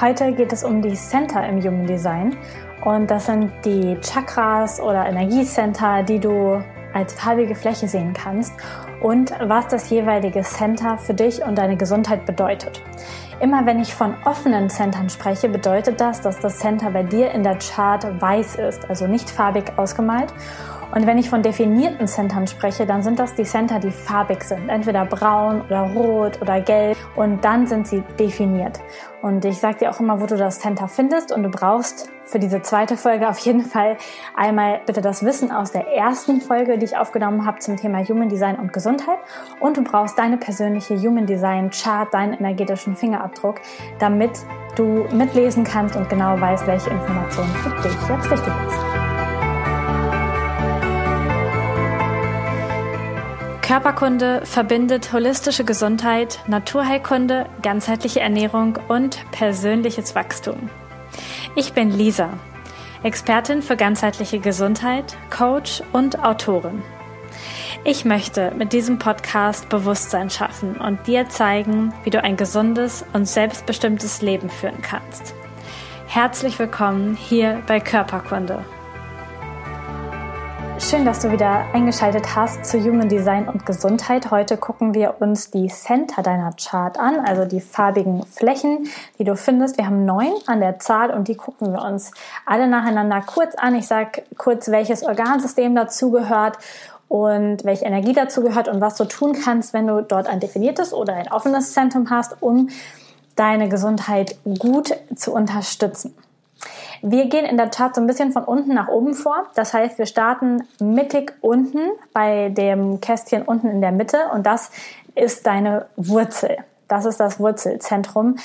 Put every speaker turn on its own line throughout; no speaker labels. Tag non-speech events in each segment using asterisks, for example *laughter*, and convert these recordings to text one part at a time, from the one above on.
Heute geht es um die Center im Human Design und das sind die Chakras oder Energiecenter, die du als farbige Fläche sehen kannst und was das jeweilige Center für dich und deine Gesundheit bedeutet. Immer wenn ich von offenen Centern spreche, bedeutet das, dass das Center bei dir in der Chart weiß ist, also nicht farbig ausgemalt und wenn ich von definierten Centern spreche, dann sind das die Center, die farbig sind. Entweder braun oder rot oder gelb. Und dann sind sie definiert. Und ich sage dir auch immer, wo du das Center findest. Und du brauchst für diese zweite Folge auf jeden Fall einmal bitte das Wissen aus der ersten Folge, die ich aufgenommen habe zum Thema Human Design und Gesundheit. Und du brauchst deine persönliche Human Design Chart, deinen energetischen Fingerabdruck, damit du mitlesen kannst und genau weißt, welche Informationen für dich jetzt wichtig ist. Körperkunde verbindet holistische Gesundheit, Naturheilkunde, ganzheitliche Ernährung und persönliches Wachstum. Ich bin Lisa, Expertin für ganzheitliche Gesundheit, Coach und Autorin. Ich möchte mit diesem Podcast Bewusstsein schaffen und dir zeigen, wie du ein gesundes und selbstbestimmtes Leben führen kannst. Herzlich willkommen hier bei Körperkunde. Schön, dass du wieder eingeschaltet hast zu Human Design und Gesundheit. Heute gucken wir uns die Center deiner Chart an, also die farbigen Flächen, die du findest. Wir haben neun an der Zahl und die gucken wir uns alle nacheinander kurz an. Ich sage kurz, welches Organsystem dazugehört und welche Energie dazugehört und was du tun kannst, wenn du dort ein definiertes oder ein offenes Zentrum hast, um deine Gesundheit gut zu unterstützen. Wir gehen in der Chart so ein bisschen von unten nach oben vor. Das heißt, wir starten mittig unten bei dem Kästchen unten in der Mitte und das ist deine Wurzel. Das ist das Wurzelzentrum,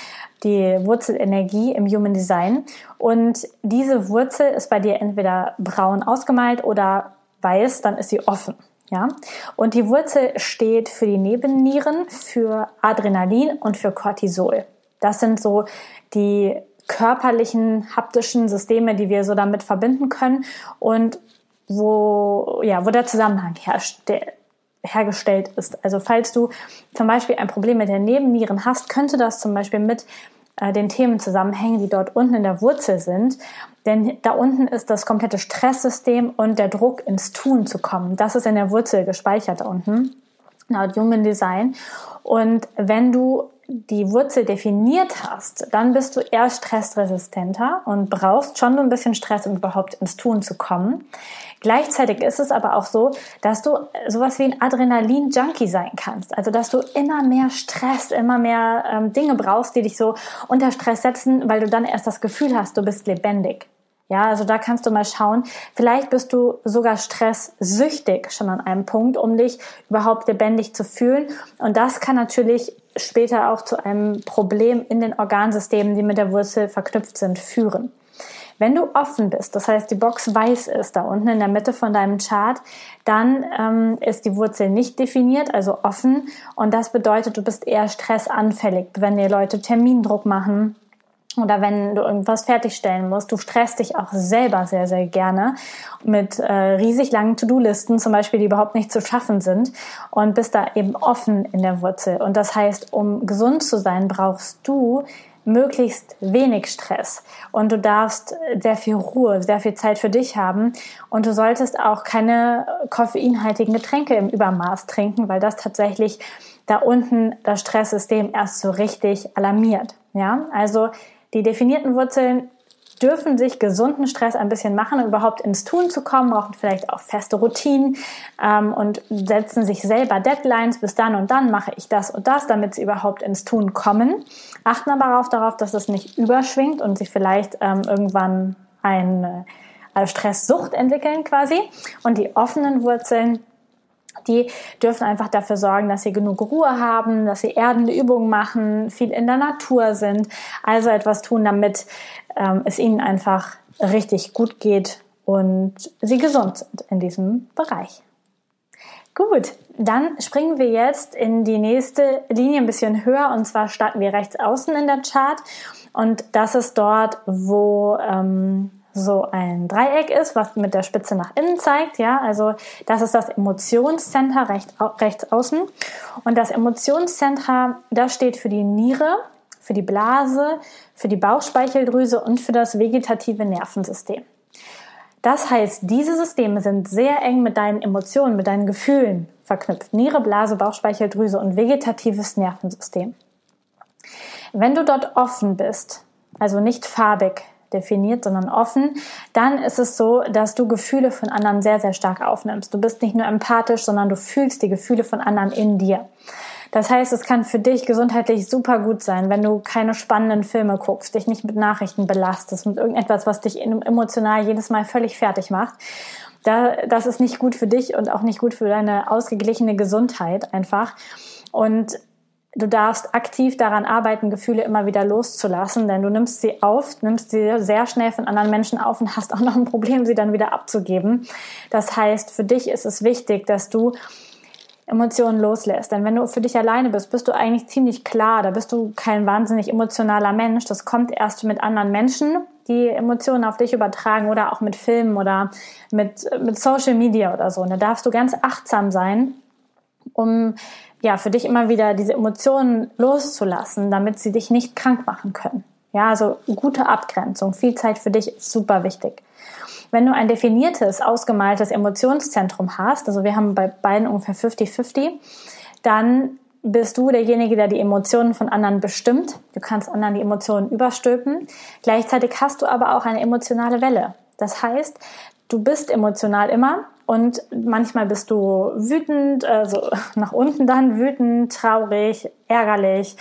die Wurzelenergie im Human Design. Und diese Wurzel ist bei dir entweder braun ausgemalt oder weiß, dann ist sie offen. Ja? Und die Wurzel steht für die Nebennieren, für Adrenalin und für Cortisol. Das sind so die körperlichen, haptischen Systeme, die wir so damit verbinden können und wo, ja, wo der Zusammenhang herrscht, der, hergestellt ist. Also falls du zum Beispiel ein Problem mit den Nebennieren hast, könnte das zum Beispiel mit äh, den Themen zusammenhängen, die dort unten in der Wurzel sind. Denn da unten ist das komplette Stresssystem und der Druck ins Tun zu kommen. Das ist in der Wurzel gespeichert da unten, laut Human Design. Und wenn du die Wurzel definiert hast, dann bist du eher stressresistenter und brauchst schon so ein bisschen Stress, um überhaupt ins Tun zu kommen. Gleichzeitig ist es aber auch so, dass du sowas wie ein Adrenalin-Junkie sein kannst. Also, dass du immer mehr Stress, immer mehr ähm, Dinge brauchst, die dich so unter Stress setzen, weil du dann erst das Gefühl hast, du bist lebendig. Ja, also da kannst du mal schauen. Vielleicht bist du sogar stresssüchtig schon an einem Punkt, um dich überhaupt lebendig zu fühlen. Und das kann natürlich später auch zu einem Problem in den Organsystemen, die mit der Wurzel verknüpft sind, führen. Wenn du offen bist, das heißt die Box weiß ist, da unten in der Mitte von deinem Chart, dann ähm, ist die Wurzel nicht definiert, also offen. Und das bedeutet, du bist eher stressanfällig, wenn dir Leute Termindruck machen, oder wenn du irgendwas fertigstellen musst. Du stresst dich auch selber sehr, sehr gerne mit äh, riesig langen To-Do-Listen, zum Beispiel, die überhaupt nicht zu schaffen sind und bist da eben offen in der Wurzel. Und das heißt, um gesund zu sein, brauchst du möglichst wenig Stress und du darfst sehr viel Ruhe, sehr viel Zeit für dich haben und du solltest auch keine koffeinhaltigen Getränke im Übermaß trinken, weil das tatsächlich da unten das Stresssystem erst so richtig alarmiert. Ja, also die definierten Wurzeln dürfen sich gesunden Stress ein bisschen machen, um überhaupt ins Tun zu kommen, brauchen vielleicht auch feste Routinen ähm, und setzen sich selber Deadlines. Bis dann und dann mache ich das und das, damit sie überhaupt ins Tun kommen. Achten aber auch darauf, dass es nicht überschwingt und sie vielleicht ähm, irgendwann eine Stresssucht entwickeln quasi. Und die offenen Wurzeln die dürfen einfach dafür sorgen, dass sie genug Ruhe haben, dass sie erdende Übungen machen, viel in der Natur sind, also etwas tun, damit ähm, es ihnen einfach richtig gut geht und sie gesund sind in diesem Bereich. Gut, dann springen wir jetzt in die nächste Linie ein bisschen höher. Und zwar starten wir rechts außen in der Chart. Und das ist dort, wo ähm, so ein Dreieck ist, was mit der Spitze nach innen zeigt. Ja, also das ist das Emotionscenter recht, rechts außen. Und das Emotionscenter, das steht für die Niere, für die Blase, für die Bauchspeicheldrüse und für das vegetative Nervensystem. Das heißt, diese Systeme sind sehr eng mit deinen Emotionen, mit deinen Gefühlen verknüpft. Niere, Blase, Bauchspeicheldrüse und vegetatives Nervensystem. Wenn du dort offen bist, also nicht farbig definiert, sondern offen, dann ist es so, dass du Gefühle von anderen sehr, sehr stark aufnimmst. Du bist nicht nur empathisch, sondern du fühlst die Gefühle von anderen in dir. Das heißt, es kann für dich gesundheitlich super gut sein, wenn du keine spannenden Filme guckst, dich nicht mit Nachrichten belastest, mit irgendetwas, was dich emotional jedes Mal völlig fertig macht. Da, das ist nicht gut für dich und auch nicht gut für deine ausgeglichene Gesundheit einfach. Und du darfst aktiv daran arbeiten, Gefühle immer wieder loszulassen, denn du nimmst sie auf, nimmst sie sehr schnell von anderen Menschen auf und hast auch noch ein Problem, sie dann wieder abzugeben. Das heißt, für dich ist es wichtig, dass du Emotionen loslässt. Denn wenn du für dich alleine bist, bist du eigentlich ziemlich klar. Da bist du kein wahnsinnig emotionaler Mensch. Das kommt erst mit anderen Menschen, die Emotionen auf dich übertragen oder auch mit Filmen oder mit, mit Social Media oder so. Und da darfst du ganz achtsam sein, um ja, für dich immer wieder diese Emotionen loszulassen, damit sie dich nicht krank machen können. Ja, also gute Abgrenzung, viel Zeit für dich ist super wichtig. Wenn du ein definiertes, ausgemaltes Emotionszentrum hast, also wir haben bei beiden ungefähr 50-50, dann bist du derjenige, der die Emotionen von anderen bestimmt. Du kannst anderen die Emotionen überstülpen. Gleichzeitig hast du aber auch eine emotionale Welle. Das heißt, du bist emotional immer und manchmal bist du wütend, also *laughs* nach unten dann wütend, traurig, ärgerlich,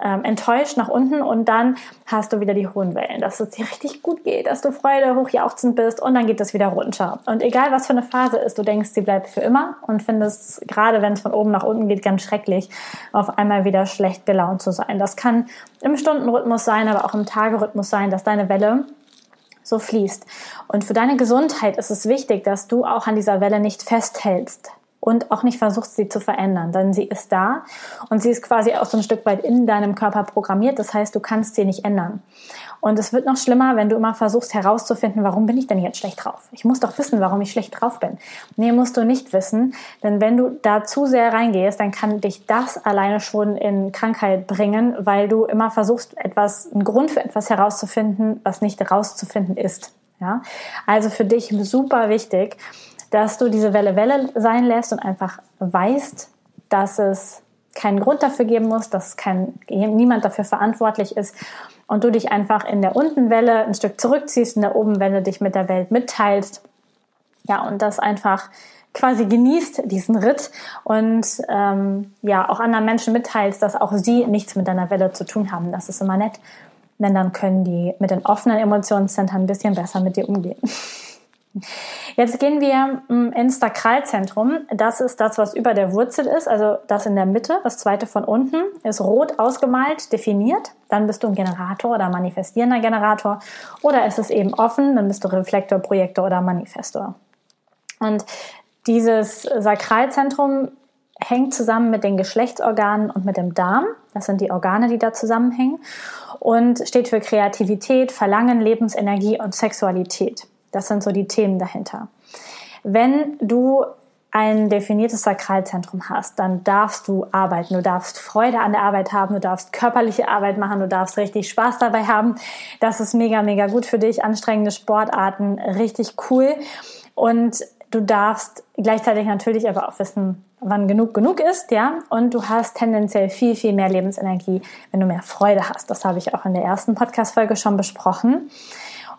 ähm, enttäuscht nach unten und dann hast du wieder die hohen Wellen, dass es dir richtig gut geht, dass du Freude hochjauchzend bist und dann geht es wieder runter. Und egal was für eine Phase ist, du denkst, sie bleibt für immer und findest, gerade wenn es von oben nach unten geht, ganz schrecklich, auf einmal wieder schlecht gelaunt zu sein. Das kann im Stundenrhythmus sein, aber auch im Tagerhythmus sein, dass deine Welle so fließt. Und für deine Gesundheit ist es wichtig, dass du auch an dieser Welle nicht festhältst und auch nicht versuchst, sie zu verändern, denn sie ist da und sie ist quasi auch so ein Stück weit in deinem Körper programmiert. Das heißt, du kannst sie nicht ändern. Und es wird noch schlimmer, wenn du immer versuchst herauszufinden, warum bin ich denn jetzt schlecht drauf? Ich muss doch wissen, warum ich schlecht drauf bin. Nee, musst du nicht wissen, denn wenn du da zu sehr reingehst, dann kann dich das alleine schon in Krankheit bringen, weil du immer versuchst, etwas, einen Grund für etwas herauszufinden, was nicht herauszufinden ist. Ja? Also für dich super wichtig, dass du diese Welle Welle sein lässt und einfach weißt, dass es keinen Grund dafür geben muss, dass kein, niemand dafür verantwortlich ist und du dich einfach in der Untenwelle ein Stück zurückziehst, in der Obenwelle dich mit der Welt mitteilst. Ja, und das einfach quasi genießt, diesen Ritt und ähm, ja, auch anderen Menschen mitteilst, dass auch sie nichts mit deiner Welle zu tun haben. Das ist immer nett, denn dann können die mit den offenen Emotionszentren ein bisschen besser mit dir umgehen. Jetzt gehen wir mm, ins Sakralzentrum. Das ist das, was über der Wurzel ist, also das in der Mitte. Das zweite von unten ist rot ausgemalt, definiert. Dann bist du ein Generator oder manifestierender Generator. Oder ist es eben offen, dann bist du Reflektor, Projektor oder Manifestor. Und dieses Sakralzentrum hängt zusammen mit den Geschlechtsorganen und mit dem Darm. Das sind die Organe, die da zusammenhängen. Und steht für Kreativität, Verlangen, Lebensenergie und Sexualität. Das sind so die Themen dahinter. Wenn du ein definiertes Sakralzentrum hast, dann darfst du arbeiten. Du darfst Freude an der Arbeit haben, du darfst körperliche Arbeit machen, du darfst richtig Spaß dabei haben. Das ist mega, mega gut für dich. Anstrengende Sportarten, richtig cool. Und du darfst gleichzeitig natürlich aber auch wissen, wann genug genug ist, ja. Und du hast tendenziell viel, viel mehr Lebensenergie, wenn du mehr Freude hast. Das habe ich auch in der ersten Podcast-Folge schon besprochen.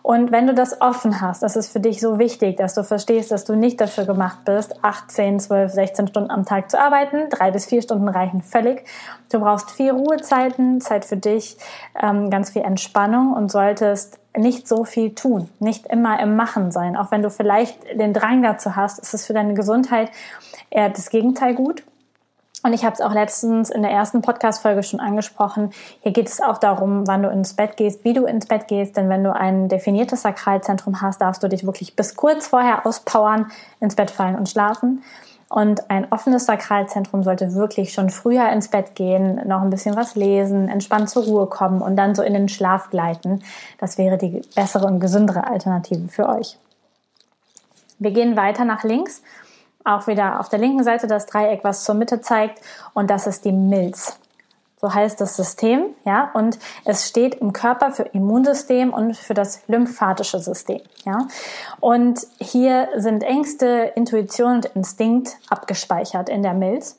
Und wenn du das offen hast, das ist für dich so wichtig, dass du verstehst, dass du nicht dafür gemacht bist, 18, 12, 16 Stunden am Tag zu arbeiten. Drei bis vier Stunden reichen völlig. Du brauchst viel Ruhezeiten, Zeit für dich, ähm, ganz viel Entspannung und solltest nicht so viel tun, nicht immer im Machen sein. Auch wenn du vielleicht den Drang dazu hast, ist es für deine Gesundheit eher das Gegenteil gut. Und ich habe es auch letztens in der ersten Podcast-Folge schon angesprochen. Hier geht es auch darum, wann du ins Bett gehst, wie du ins Bett gehst. Denn wenn du ein definiertes Sakralzentrum hast, darfst du dich wirklich bis kurz vorher auspowern, ins Bett fallen und schlafen. Und ein offenes Sakralzentrum sollte wirklich schon früher ins Bett gehen, noch ein bisschen was lesen, entspannt zur Ruhe kommen und dann so in den Schlaf gleiten. Das wäre die bessere und gesündere Alternative für euch. Wir gehen weiter nach links auch wieder auf der linken Seite das Dreieck, was zur Mitte zeigt. Und das ist die Milz. so heißt das System, ja, und es steht im Körper für Immunsystem und für das lymphatische System, ja. Und hier sind Ängste, Intuition und Instinkt abgespeichert in der Milz.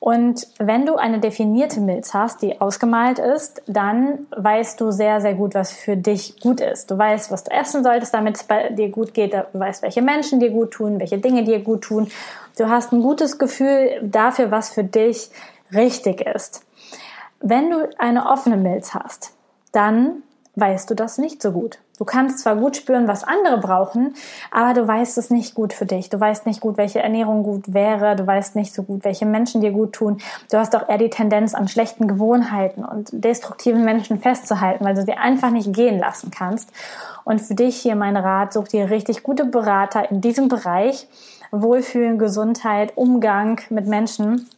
Und wenn du eine definierte Milz hast, die ausgemalt ist, dann weißt du sehr, sehr gut, was für dich gut ist. Du weißt, was du essen solltest, damit es bei dir gut geht. Du weißt, welche Menschen dir gut tun, welche Dinge dir gut tun. Du hast ein gutes Gefühl dafür, was für dich richtig ist. Wenn du eine offene Milz hast, dann weißt du das nicht so gut. Du kannst zwar gut spüren, was andere brauchen, aber du weißt es nicht gut für dich. Du weißt nicht gut, welche Ernährung gut wäre. Du weißt nicht so gut, welche Menschen dir gut tun. Du hast auch eher die Tendenz, an schlechten Gewohnheiten und destruktiven Menschen festzuhalten, weil du sie einfach nicht gehen lassen kannst. Und für dich hier mein Rat, such dir richtig gute Berater in diesem Bereich. Wohlfühlen, Gesundheit, Umgang mit Menschen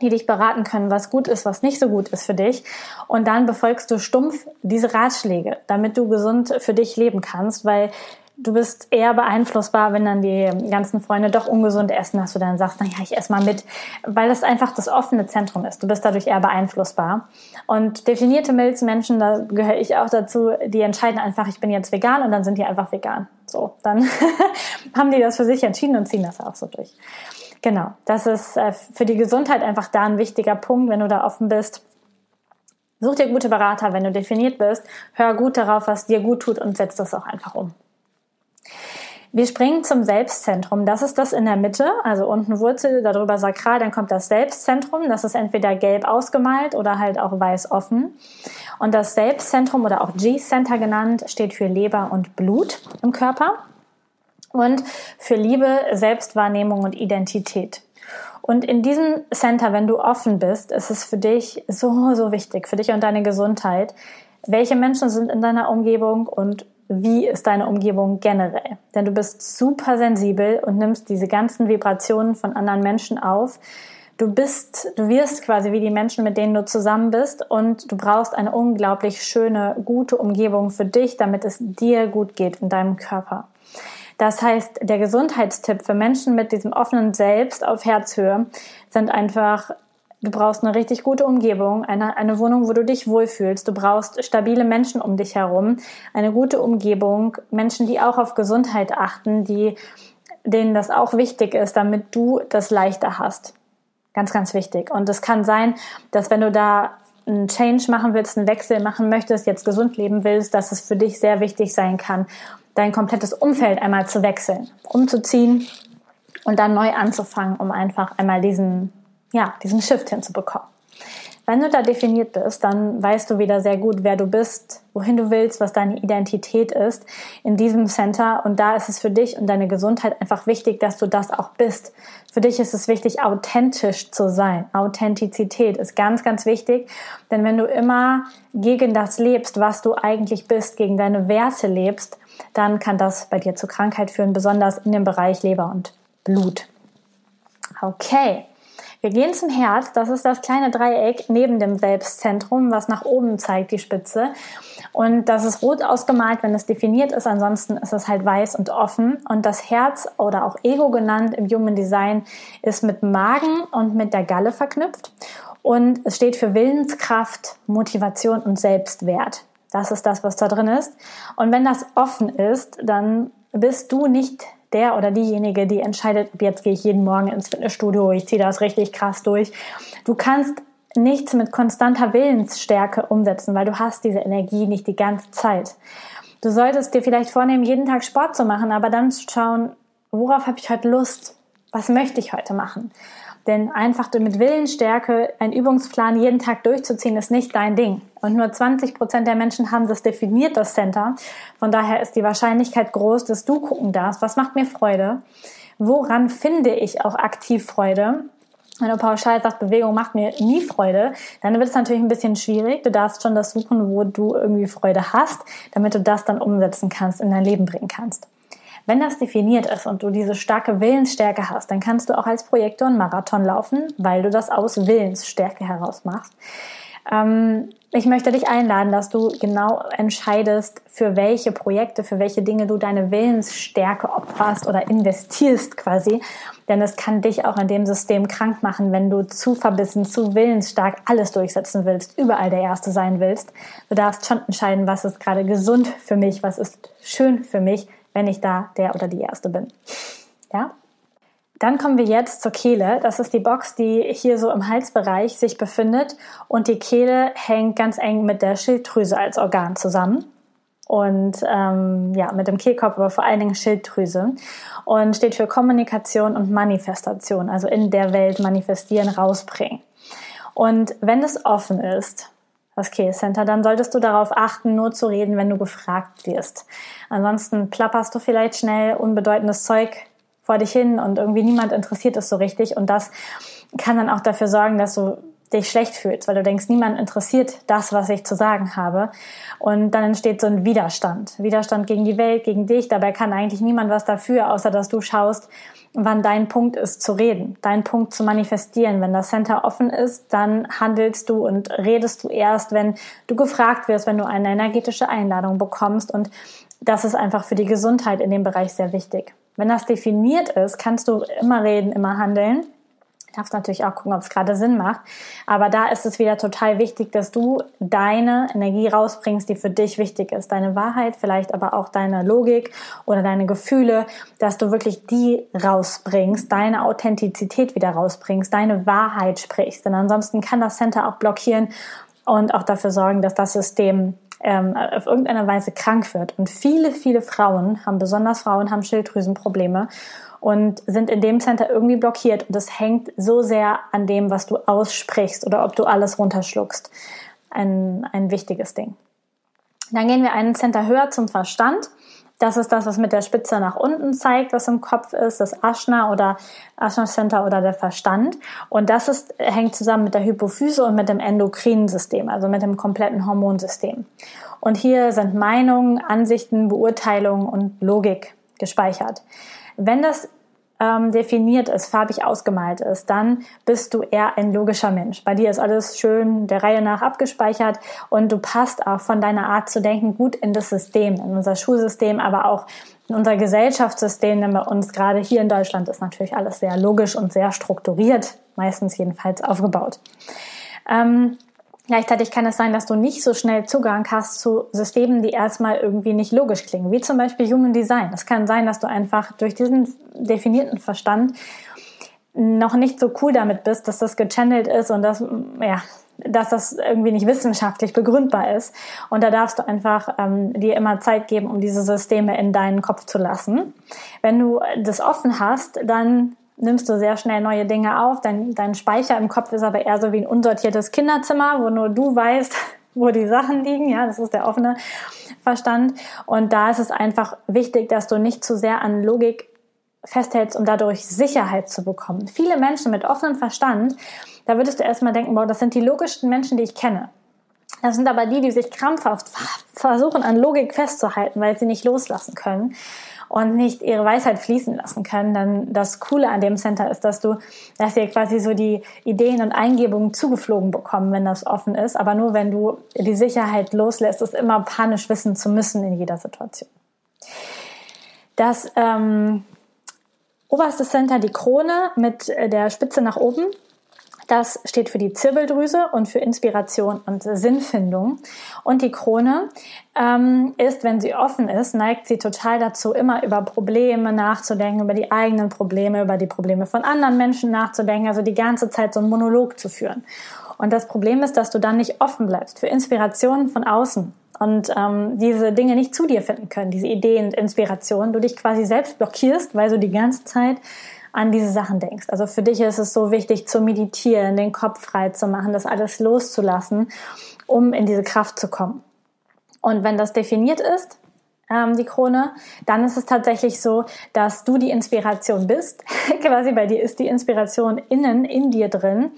die dich beraten können, was gut ist, was nicht so gut ist für dich. Und dann befolgst du stumpf diese Ratschläge, damit du gesund für dich leben kannst, weil du bist eher beeinflussbar, wenn dann die ganzen Freunde doch ungesund essen, dass du dann sagst, na ja, ich esse mal mit, weil das einfach das offene Zentrum ist. Du bist dadurch eher beeinflussbar. Und definierte Milzmenschen, da gehöre ich auch dazu, die entscheiden einfach, ich bin jetzt vegan und dann sind die einfach vegan. So, dann *laughs* haben die das für sich entschieden und ziehen das auch so durch. Genau, das ist äh, für die Gesundheit einfach da ein wichtiger Punkt, wenn du da offen bist. Such dir gute Berater, wenn du definiert bist. Hör gut darauf, was dir gut tut und setz das auch einfach um. Wir springen zum Selbstzentrum. Das ist das in der Mitte, also unten Wurzel, darüber Sakral, dann kommt das Selbstzentrum. Das ist entweder gelb ausgemalt oder halt auch weiß offen. Und das Selbstzentrum oder auch G-Center genannt steht für Leber und Blut im Körper und für Liebe, Selbstwahrnehmung und Identität. Und in diesem Center, wenn du offen bist, ist es für dich so, so wichtig, für dich und deine Gesundheit, welche Menschen sind in deiner Umgebung und wie ist deine Umgebung generell. Denn du bist super sensibel und nimmst diese ganzen Vibrationen von anderen Menschen auf. Du bist, du wirst quasi wie die Menschen, mit denen du zusammen bist und du brauchst eine unglaublich schöne, gute Umgebung für dich, damit es dir gut geht in deinem Körper. Das heißt, der Gesundheitstipp für Menschen mit diesem offenen Selbst auf Herzhöhe sind einfach Du brauchst eine richtig gute Umgebung, eine, eine Wohnung, wo du dich wohlfühlst. Du brauchst stabile Menschen um dich herum, eine gute Umgebung, Menschen, die auch auf Gesundheit achten, die, denen das auch wichtig ist, damit du das leichter hast. Ganz, ganz wichtig. Und es kann sein, dass wenn du da einen Change machen willst, einen Wechsel machen möchtest, jetzt gesund leben willst, dass es für dich sehr wichtig sein kann, dein komplettes Umfeld einmal zu wechseln, umzuziehen und dann neu anzufangen, um einfach einmal diesen, ja, diesen Shift hinzubekommen. Wenn du da definiert bist, dann weißt du wieder sehr gut, wer du bist, wohin du willst, was deine Identität ist in diesem Center. Und da ist es für dich und deine Gesundheit einfach wichtig, dass du das auch bist. Für dich ist es wichtig, authentisch zu sein. Authentizität ist ganz, ganz wichtig. Denn wenn du immer gegen das lebst, was du eigentlich bist, gegen deine Werte lebst, dann kann das bei dir zu Krankheit führen, besonders in dem Bereich Leber und Blut. Okay. Wir gehen zum Herz. Das ist das kleine Dreieck neben dem Selbstzentrum, was nach oben zeigt, die Spitze. Und das ist rot ausgemalt, wenn es definiert ist. Ansonsten ist es halt weiß und offen. Und das Herz oder auch Ego genannt im Human Design ist mit Magen und mit der Galle verknüpft. Und es steht für Willenskraft, Motivation und Selbstwert. Das ist das, was da drin ist. Und wenn das offen ist, dann bist du nicht der oder diejenige, die entscheidet, jetzt gehe ich jeden Morgen ins Fitnessstudio, ich ziehe das richtig krass durch. Du kannst nichts mit konstanter Willensstärke umsetzen, weil du hast diese Energie nicht die ganze Zeit. Du solltest dir vielleicht vornehmen, jeden Tag Sport zu machen, aber dann zu schauen, worauf habe ich heute Lust? Was möchte ich heute machen? Denn einfach mit Willensstärke einen Übungsplan jeden Tag durchzuziehen, ist nicht dein Ding. Und nur 20 Prozent der Menschen haben das definiert, das Center. Von daher ist die Wahrscheinlichkeit groß, dass du gucken darfst, was macht mir Freude? Woran finde ich auch aktiv Freude? Wenn du pauschal sagst, Bewegung macht mir nie Freude, dann wird es natürlich ein bisschen schwierig. Du darfst schon das suchen, wo du irgendwie Freude hast, damit du das dann umsetzen kannst, in dein Leben bringen kannst. Wenn das definiert ist und du diese starke Willensstärke hast, dann kannst du auch als Projektor einen Marathon laufen, weil du das aus Willensstärke heraus machst. Ähm, ich möchte dich einladen, dass du genau entscheidest, für welche Projekte, für welche Dinge du deine Willensstärke opferst oder investierst quasi. Denn es kann dich auch in dem System krank machen, wenn du zu verbissen, zu willensstark alles durchsetzen willst, überall der Erste sein willst. Du darfst schon entscheiden, was ist gerade gesund für mich, was ist schön für mich, wenn ich da der oder die Erste bin. Ja? Dann kommen wir jetzt zur Kehle. Das ist die Box, die hier so im Halsbereich sich befindet. Und die Kehle hängt ganz eng mit der Schilddrüse als Organ zusammen. Und ähm, ja, mit dem Kehlkopf, aber vor allen Dingen Schilddrüse. Und steht für Kommunikation und Manifestation, also in der Welt manifestieren, rausbringen. Und wenn es offen ist, das Kehlcenter, dann solltest du darauf achten, nur zu reden, wenn du gefragt wirst. Ansonsten plapperst du vielleicht schnell unbedeutendes Zeug vor dich hin und irgendwie niemand interessiert es so richtig. Und das kann dann auch dafür sorgen, dass du dich schlecht fühlst, weil du denkst, niemand interessiert das, was ich zu sagen habe. Und dann entsteht so ein Widerstand. Widerstand gegen die Welt, gegen dich. Dabei kann eigentlich niemand was dafür, außer dass du schaust, wann dein Punkt ist zu reden, dein Punkt zu manifestieren. Wenn das Center offen ist, dann handelst du und redest du erst, wenn du gefragt wirst, wenn du eine energetische Einladung bekommst. Und das ist einfach für die Gesundheit in dem Bereich sehr wichtig. Wenn das definiert ist, kannst du immer reden, immer handeln. Du darfst natürlich auch gucken, ob es gerade Sinn macht. Aber da ist es wieder total wichtig, dass du deine Energie rausbringst, die für dich wichtig ist. Deine Wahrheit, vielleicht aber auch deine Logik oder deine Gefühle, dass du wirklich die rausbringst, deine Authentizität wieder rausbringst, deine Wahrheit sprichst. Denn ansonsten kann das Center auch blockieren und auch dafür sorgen, dass das System ähm, auf irgendeine Weise krank wird. Und viele, viele Frauen haben, besonders Frauen, haben Schilddrüsenprobleme und sind in dem Center irgendwie blockiert. Und das hängt so sehr an dem, was du aussprichst oder ob du alles runterschluckst. Ein, ein wichtiges Ding. Dann gehen wir einen Center höher zum Verstand. Das ist das, was mit der Spitze nach unten zeigt, was im Kopf ist, das Ashna oder Ashna Center oder der Verstand. Und das ist, hängt zusammen mit der Hypophyse und mit dem endokrinen System, also mit dem kompletten Hormonsystem. Und hier sind Meinungen, Ansichten, Beurteilungen und Logik gespeichert. Wenn das ähm, definiert ist, farbig ausgemalt ist, dann bist du eher ein logischer Mensch. Bei dir ist alles schön der Reihe nach abgespeichert und du passt auch von deiner Art zu denken gut in das System, in unser Schulsystem, aber auch in unser Gesellschaftssystem, denn bei uns gerade hier in Deutschland ist natürlich alles sehr logisch und sehr strukturiert, meistens jedenfalls aufgebaut. Ähm, Gleichzeitig kann es sein, dass du nicht so schnell Zugang hast zu Systemen, die erstmal irgendwie nicht logisch klingen, wie zum Beispiel Human Design. Es kann sein, dass du einfach durch diesen definierten Verstand noch nicht so cool damit bist, dass das gechannelt ist und dass, ja, dass das irgendwie nicht wissenschaftlich begründbar ist. Und da darfst du einfach ähm, dir immer Zeit geben, um diese Systeme in deinen Kopf zu lassen. Wenn du das offen hast, dann nimmst du sehr schnell neue Dinge auf. Dein, dein Speicher im Kopf ist aber eher so wie ein unsortiertes Kinderzimmer, wo nur du weißt, *laughs* wo die Sachen liegen. Ja, das ist der offene Verstand. Und da ist es einfach wichtig, dass du nicht zu sehr an Logik festhältst, um dadurch Sicherheit zu bekommen. Viele Menschen mit offenem Verstand, da würdest du erstmal denken, boah, das sind die logischsten Menschen, die ich kenne. Das sind aber die, die sich krampfhaft versuchen, an Logik festzuhalten, weil sie nicht loslassen können und nicht ihre Weisheit fließen lassen können, dann das Coole an dem Center ist, dass du, dass dir quasi so die Ideen und Eingebungen zugeflogen bekommen, wenn das offen ist, aber nur wenn du die Sicherheit loslässt, es immer panisch wissen zu müssen in jeder Situation. Das ähm, oberste Center, die Krone mit der Spitze nach oben, das steht für die Zirbeldrüse und für Inspiration und Sinnfindung. Und die Krone ähm, ist, wenn sie offen ist, neigt sie total dazu, immer über Probleme nachzudenken, über die eigenen Probleme, über die Probleme von anderen Menschen nachzudenken, also die ganze Zeit so einen Monolog zu führen. Und das Problem ist, dass du dann nicht offen bleibst für Inspirationen von außen und ähm, diese Dinge nicht zu dir finden können, diese Ideen und Inspirationen. Du dich quasi selbst blockierst, weil du die ganze Zeit an diese Sachen denkst. Also für dich ist es so wichtig zu meditieren, den Kopf frei zu machen, das alles loszulassen, um in diese Kraft zu kommen. Und wenn das definiert ist, ähm, die Krone, dann ist es tatsächlich so, dass du die Inspiration bist. *laughs* Quasi bei dir ist die Inspiration innen, in dir drin.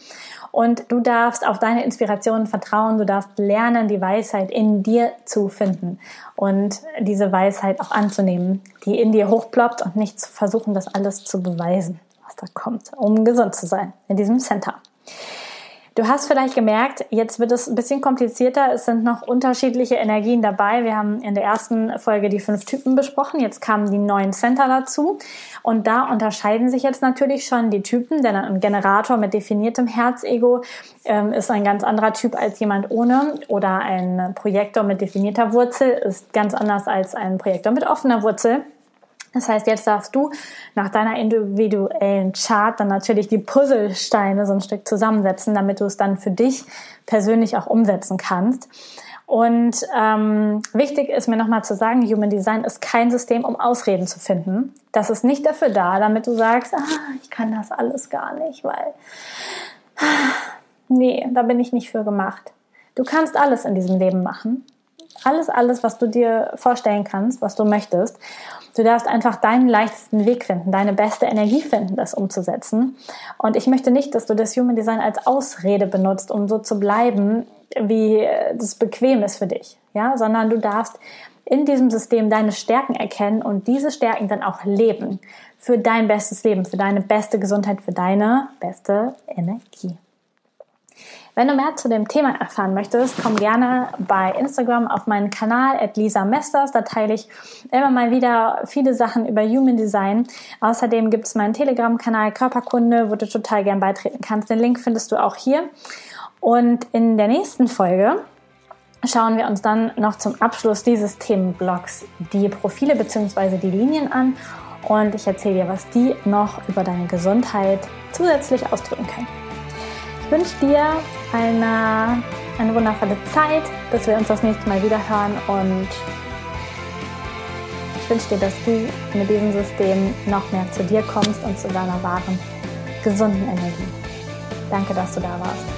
Und du darfst auf deine Inspirationen vertrauen, du darfst lernen, die Weisheit in dir zu finden und diese Weisheit auch anzunehmen, die in dir hochploppt und nicht zu versuchen, das alles zu beweisen, was da kommt, um gesund zu sein in diesem Center. Du hast vielleicht gemerkt, jetzt wird es ein bisschen komplizierter. Es sind noch unterschiedliche Energien dabei. Wir haben in der ersten Folge die fünf Typen besprochen. Jetzt kamen die neuen Center dazu. Und da unterscheiden sich jetzt natürlich schon die Typen, denn ein Generator mit definiertem Herzego ähm, ist ein ganz anderer Typ als jemand ohne. Oder ein Projektor mit definierter Wurzel ist ganz anders als ein Projektor mit offener Wurzel. Das heißt, jetzt darfst du nach deiner individuellen Chart dann natürlich die Puzzlesteine so ein Stück zusammensetzen, damit du es dann für dich persönlich auch umsetzen kannst. Und ähm, wichtig ist mir nochmal zu sagen, Human Design ist kein System, um Ausreden zu finden. Das ist nicht dafür da, damit du sagst, ah, ich kann das alles gar nicht, weil ah, nee, da bin ich nicht für gemacht. Du kannst alles in diesem Leben machen. Alles, alles, was du dir vorstellen kannst, was du möchtest. Du darfst einfach deinen leichtesten Weg finden, deine beste Energie finden, das umzusetzen. Und ich möchte nicht, dass du das Human Design als Ausrede benutzt, um so zu bleiben, wie das bequem ist für dich, ja, sondern du darfst in diesem System deine Stärken erkennen und diese Stärken dann auch leben für dein bestes Leben, für deine beste Gesundheit, für deine beste Energie. Wenn du mehr zu dem Thema erfahren möchtest, komm gerne bei Instagram auf meinen Kanal at Lisa Mesters. Da teile ich immer mal wieder viele Sachen über Human Design. Außerdem gibt es meinen Telegram-Kanal Körperkunde, wo du total gern beitreten kannst. Den Link findest du auch hier. Und in der nächsten Folge schauen wir uns dann noch zum Abschluss dieses Themenblocks die Profile bzw. die Linien an und ich erzähle dir, was die noch über deine Gesundheit zusätzlich ausdrücken können. Ich wünsche dir eine, eine wundervolle Zeit, bis wir uns das nächste Mal wieder hören und ich wünsche dir, dass du mit diesem System noch mehr zu dir kommst und zu deiner wahren, gesunden Energie. Danke, dass du da warst.